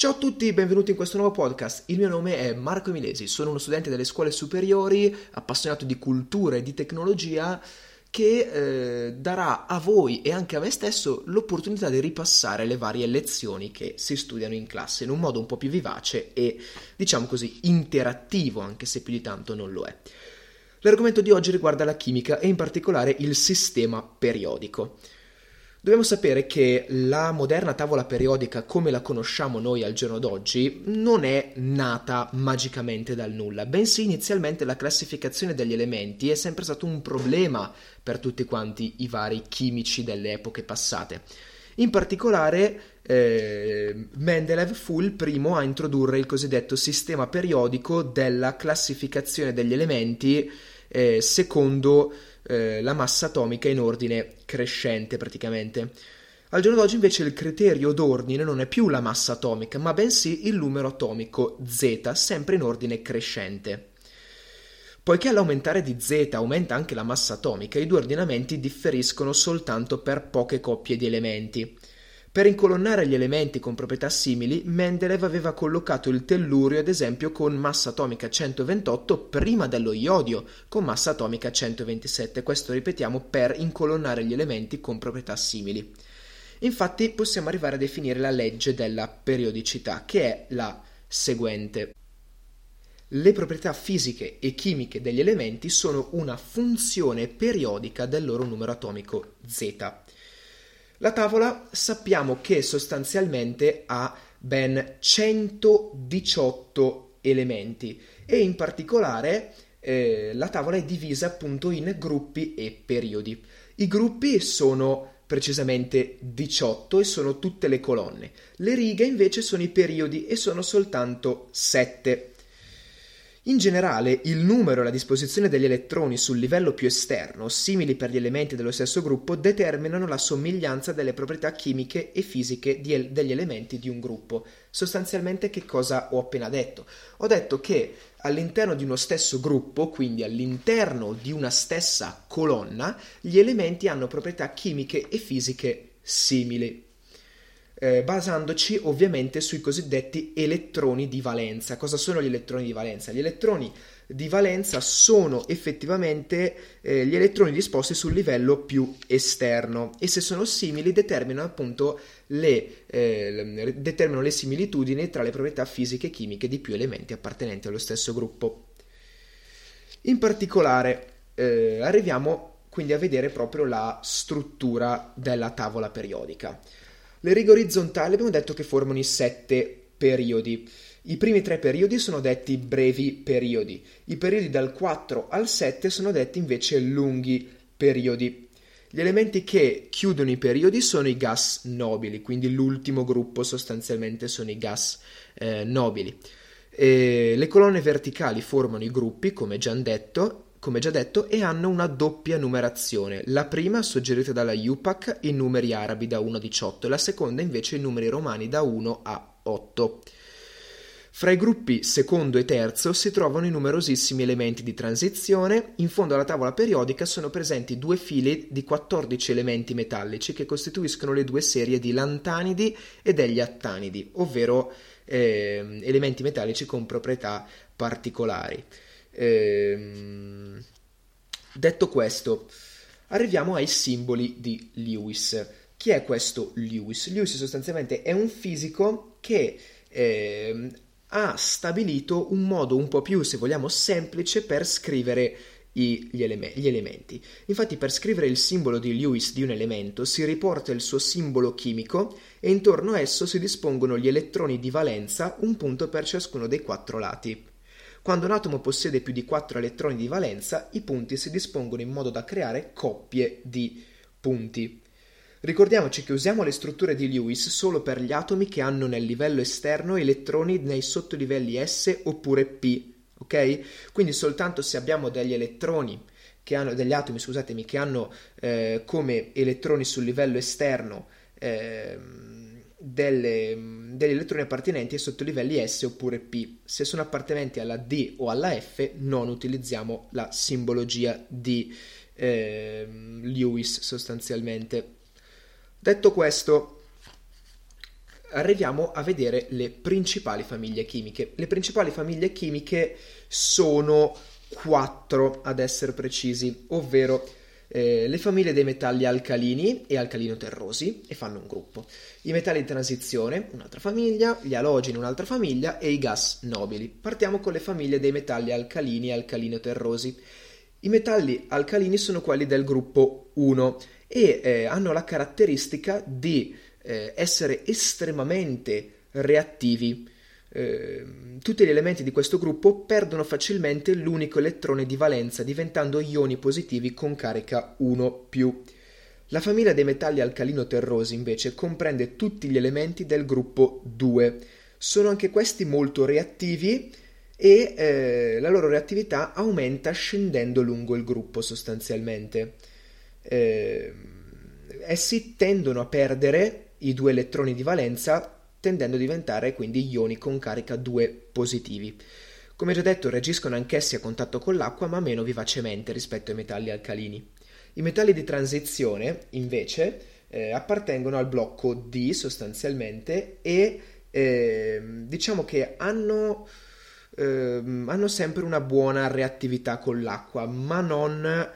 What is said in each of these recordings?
Ciao a tutti, benvenuti in questo nuovo podcast. Il mio nome è Marco Milesi, sono uno studente delle scuole superiori, appassionato di cultura e di tecnologia, che eh, darà a voi e anche a me stesso l'opportunità di ripassare le varie lezioni che si studiano in classe in un modo un po' più vivace e, diciamo così, interattivo, anche se più di tanto non lo è. L'argomento di oggi riguarda la chimica e in particolare il sistema periodico. Dobbiamo sapere che la moderna tavola periodica come la conosciamo noi al giorno d'oggi non è nata magicamente dal nulla, bensì inizialmente la classificazione degli elementi è sempre stato un problema per tutti quanti i vari chimici delle epoche passate. In particolare eh, Mendeleev fu il primo a introdurre il cosiddetto sistema periodico della classificazione degli elementi eh, secondo eh, la massa atomica in ordine crescente praticamente. Al giorno d'oggi invece il criterio d'ordine non è più la massa atomica, ma bensì il numero atomico Z, sempre in ordine crescente. Poiché all'aumentare di Z aumenta anche la massa atomica, i due ordinamenti differiscono soltanto per poche coppie di elementi. Per incolonnare gli elementi con proprietà simili, Mendeleev aveva collocato il tellurio ad esempio con massa atomica 128 prima dello iodio con massa atomica 127, questo ripetiamo per incolonnare gli elementi con proprietà simili. Infatti possiamo arrivare a definire la legge della periodicità, che è la seguente. Le proprietà fisiche e chimiche degli elementi sono una funzione periodica del loro numero atomico Z. La tavola sappiamo che sostanzialmente ha ben 118 elementi e in particolare eh, la tavola è divisa appunto in gruppi e periodi. I gruppi sono precisamente 18 e sono tutte le colonne. Le righe invece sono i periodi e sono soltanto 7. In generale, il numero e la disposizione degli elettroni sul livello più esterno, simili per gli elementi dello stesso gruppo, determinano la somiglianza delle proprietà chimiche e fisiche el- degli elementi di un gruppo. Sostanzialmente che cosa ho appena detto? Ho detto che all'interno di uno stesso gruppo, quindi all'interno di una stessa colonna, gli elementi hanno proprietà chimiche e fisiche simili eh, basandoci ovviamente sui cosiddetti elettroni di valenza. Cosa sono gli elettroni di valenza? Gli elettroni di valenza sono effettivamente eh, gli elettroni disposti sul livello più esterno e se sono simili determinano appunto le, eh, determinano le similitudini tra le proprietà fisiche e chimiche di più elementi appartenenti allo stesso gruppo. In particolare eh, arriviamo quindi a vedere proprio la struttura della tavola periodica. Le righe orizzontali abbiamo detto che formano i sette periodi. I primi tre periodi sono detti brevi periodi, i periodi dal 4 al 7 sono detti invece lunghi periodi. Gli elementi che chiudono i periodi sono i gas nobili, quindi l'ultimo gruppo sostanzialmente sono i gas eh, nobili. E le colonne verticali formano i gruppi, come già detto, come già detto, e hanno una doppia numerazione. La prima suggerita dalla UPAC in numeri arabi da 1 a 18 e la seconda invece in numeri romani da 1 a 8. Fra i gruppi secondo e terzo si trovano i numerosissimi elementi di transizione. In fondo alla tavola periodica sono presenti due fili di 14 elementi metallici che costituiscono le due serie di lantanidi e degli attanidi, ovvero eh, elementi metallici con proprietà particolari. Ehm, detto questo, arriviamo ai simboli di Lewis. Chi è questo Lewis? Lewis sostanzialmente è un fisico che eh, ha stabilito un modo un po' più, se vogliamo, semplice per scrivere gli, eleme- gli, elementi. Infatti, per scrivere il simbolo di Lewis di un elemento si riporta il suo simbolo chimico e intorno a esso si dispongono gli elettroni di valenza, un punto per ciascuno dei quattro lati. Quando un atomo possiede più di 4 elettroni di valenza, i punti si dispongono in modo da creare coppie di punti. Ricordiamoci che usiamo le strutture di Lewis solo per gli atomi che hanno nel livello esterno elettroni nei sottolivelli S oppure P, ok? Quindi soltanto se abbiamo degli elettroni che hanno, degli atomi, scusatemi, che hanno eh, come elettroni sul livello esterno eh, delle, degli elettroni appartenenti ai sottolivelli S oppure P. Se sono appartenenti alla D o alla F, non utilizziamo la simbologia di eh, Lewis sostanzialmente. Detto questo, arriviamo a vedere le principali famiglie chimiche. Le principali famiglie chimiche sono quattro ad essere precisi, ovvero eh, le famiglie dei metalli alcalini e alcalino-terrosi e fanno un gruppo. I metalli di transizione, un'altra famiglia, gli alogeni, un'altra famiglia e i gas nobili. Partiamo con le famiglie dei metalli alcalini e alcalino-terrosi. I metalli alcalini sono quelli del gruppo 1 e eh, hanno la caratteristica di eh, essere estremamente reattivi. Eh, tutti gli elementi di questo gruppo perdono facilmente l'unico elettrone di valenza diventando ioni positivi con carica 1 La famiglia dei metalli alcalino-terrosi invece comprende tutti gli elementi del gruppo 2. Sono anche questi molto reattivi e eh, la loro reattività aumenta scendendo lungo il gruppo sostanzialmente. Eh, essi tendono a perdere i due elettroni di valenza tendendo a diventare quindi ioni con carica 2 positivi. Come già detto, reagiscono anch'essi a contatto con l'acqua, ma meno vivacemente rispetto ai metalli alcalini. I metalli di transizione, invece, eh, appartengono al blocco D sostanzialmente e eh, diciamo che hanno, eh, hanno sempre una buona reattività con l'acqua, ma non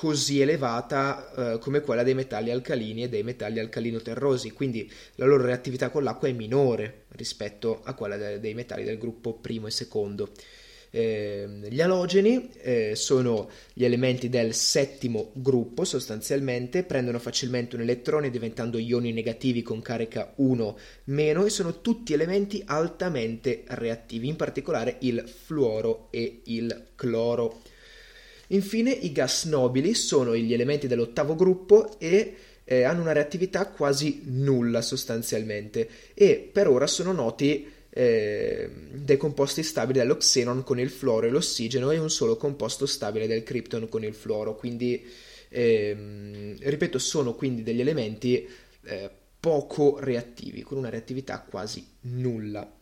così elevata eh, come quella dei metalli alcalini e dei metalli alcalino-terrosi, quindi la loro reattività con l'acqua è minore rispetto a quella de- dei metalli del gruppo primo e secondo. Eh, gli alogeni eh, sono gli elementi del settimo gruppo sostanzialmente, prendono facilmente un elettrone diventando ioni negativi con carica 1 meno e sono tutti elementi altamente reattivi, in particolare il fluoro e il cloro. Infine i gas nobili sono gli elementi dell'ottavo gruppo e eh, hanno una reattività quasi nulla sostanzialmente e per ora sono noti eh, dei composti stabili dello xenon con il fluoro e l'ossigeno e un solo composto stabile del krypton con il fluoro, quindi ehm, ripeto sono quindi degli elementi eh, poco reattivi con una reattività quasi nulla.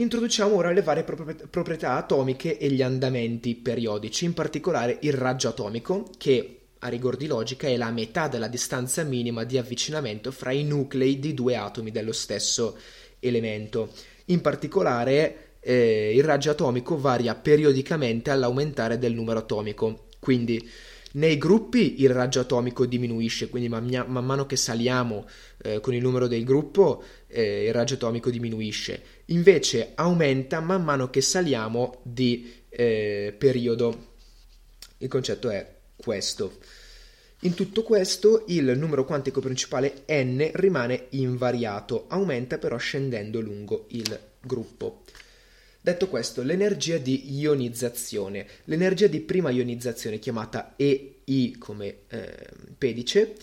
Introduciamo ora le varie proprietà atomiche e gli andamenti periodici, in particolare il raggio atomico, che a rigor di logica è la metà della distanza minima di avvicinamento fra i nuclei di due atomi dello stesso elemento. In particolare eh, il raggio atomico varia periodicamente all'aumentare del numero atomico, quindi nei gruppi il raggio atomico diminuisce, quindi man, man mano che saliamo eh, con il numero del gruppo eh, il raggio atomico diminuisce, invece aumenta man mano che saliamo di eh, periodo. Il concetto è questo. In tutto questo il numero quantico principale n rimane invariato, aumenta però scendendo lungo il gruppo. Detto questo, l'energia di ionizzazione. L'energia di prima ionizzazione, chiamata EI come eh, pedice,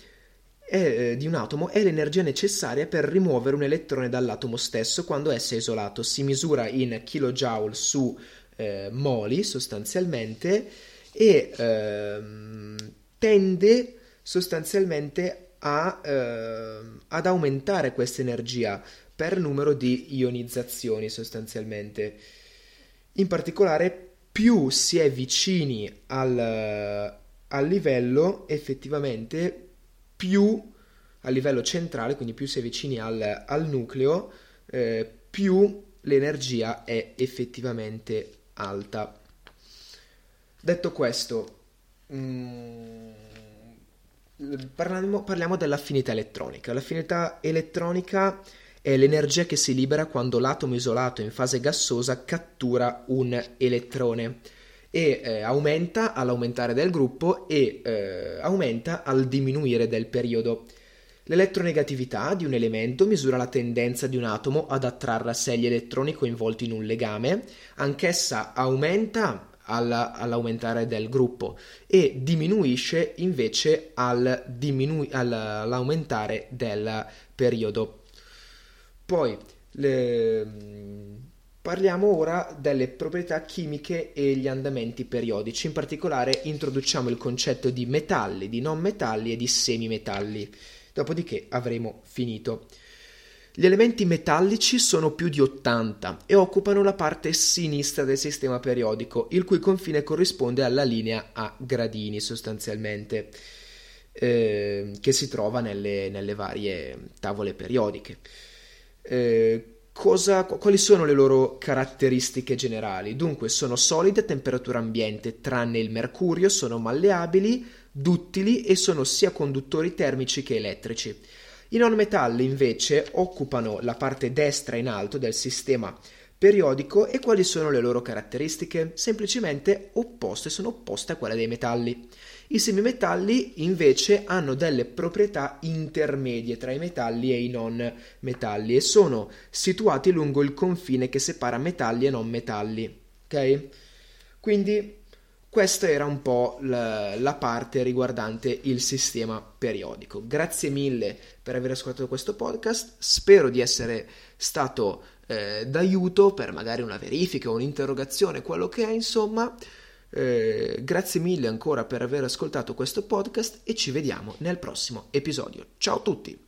è, eh, di un atomo è l'energia necessaria per rimuovere un elettrone dall'atomo stesso quando esso è isolato. Si misura in kJ su eh, moli sostanzialmente e ehm, tende sostanzialmente a, eh, ad aumentare questa energia per numero di ionizzazioni sostanzialmente. In particolare, più si è vicini al, al livello, effettivamente, più a livello centrale, quindi più si è vicini al, al nucleo, eh, più l'energia è effettivamente alta. Detto questo, mh, mm, parliamo, parliamo dell'affinità elettronica. L'affinità elettronica è l'energia che si libera quando l'atomo isolato in fase gassosa cattura un elettrone e eh, aumenta all'aumentare del gruppo e eh, aumenta al diminuire del periodo. L'elettronegatività di un elemento misura la tendenza di un atomo ad attrarre a sé gli elettroni coinvolti in un legame, anch'essa aumenta alla, all'aumentare del gruppo e diminuisce invece al diminu- all'aumentare del periodo. Poi le... parliamo ora delle proprietà chimiche e gli andamenti periodici, in particolare introduciamo il concetto di metalli, di non metalli e di semimetalli, dopodiché avremo finito. Gli elementi metallici sono più di 80 e occupano la parte sinistra del sistema periodico, il cui confine corrisponde alla linea a gradini sostanzialmente, eh, che si trova nelle, nelle varie tavole periodiche. eh, cosa, quali sono le loro caratteristiche generali. Dunque, sono solide a temperatura ambiente, tranne il mercurio, sono malleabili, duttili e sono sia conduttori termici che elettrici. I non metalli invece occupano la parte destra in alto del sistema periodico e quali sono le loro caratteristiche? Semplicemente opposte, sono opposte a quelle dei metalli. I semimetalli invece hanno delle proprietà intermedie tra i metalli e i non metalli e sono situati lungo il confine che separa metalli e non metalli. Ok? Quindi questa era un po' la, la, parte riguardante il sistema periodico. Grazie mille per aver ascoltato questo podcast, spero di essere stato eh, d'aiuto per magari una verifica, un'interrogazione, quello che è, insomma. Eh, grazie mille ancora per aver ascoltato questo podcast e ci vediamo nel prossimo episodio. Ciao a tutti!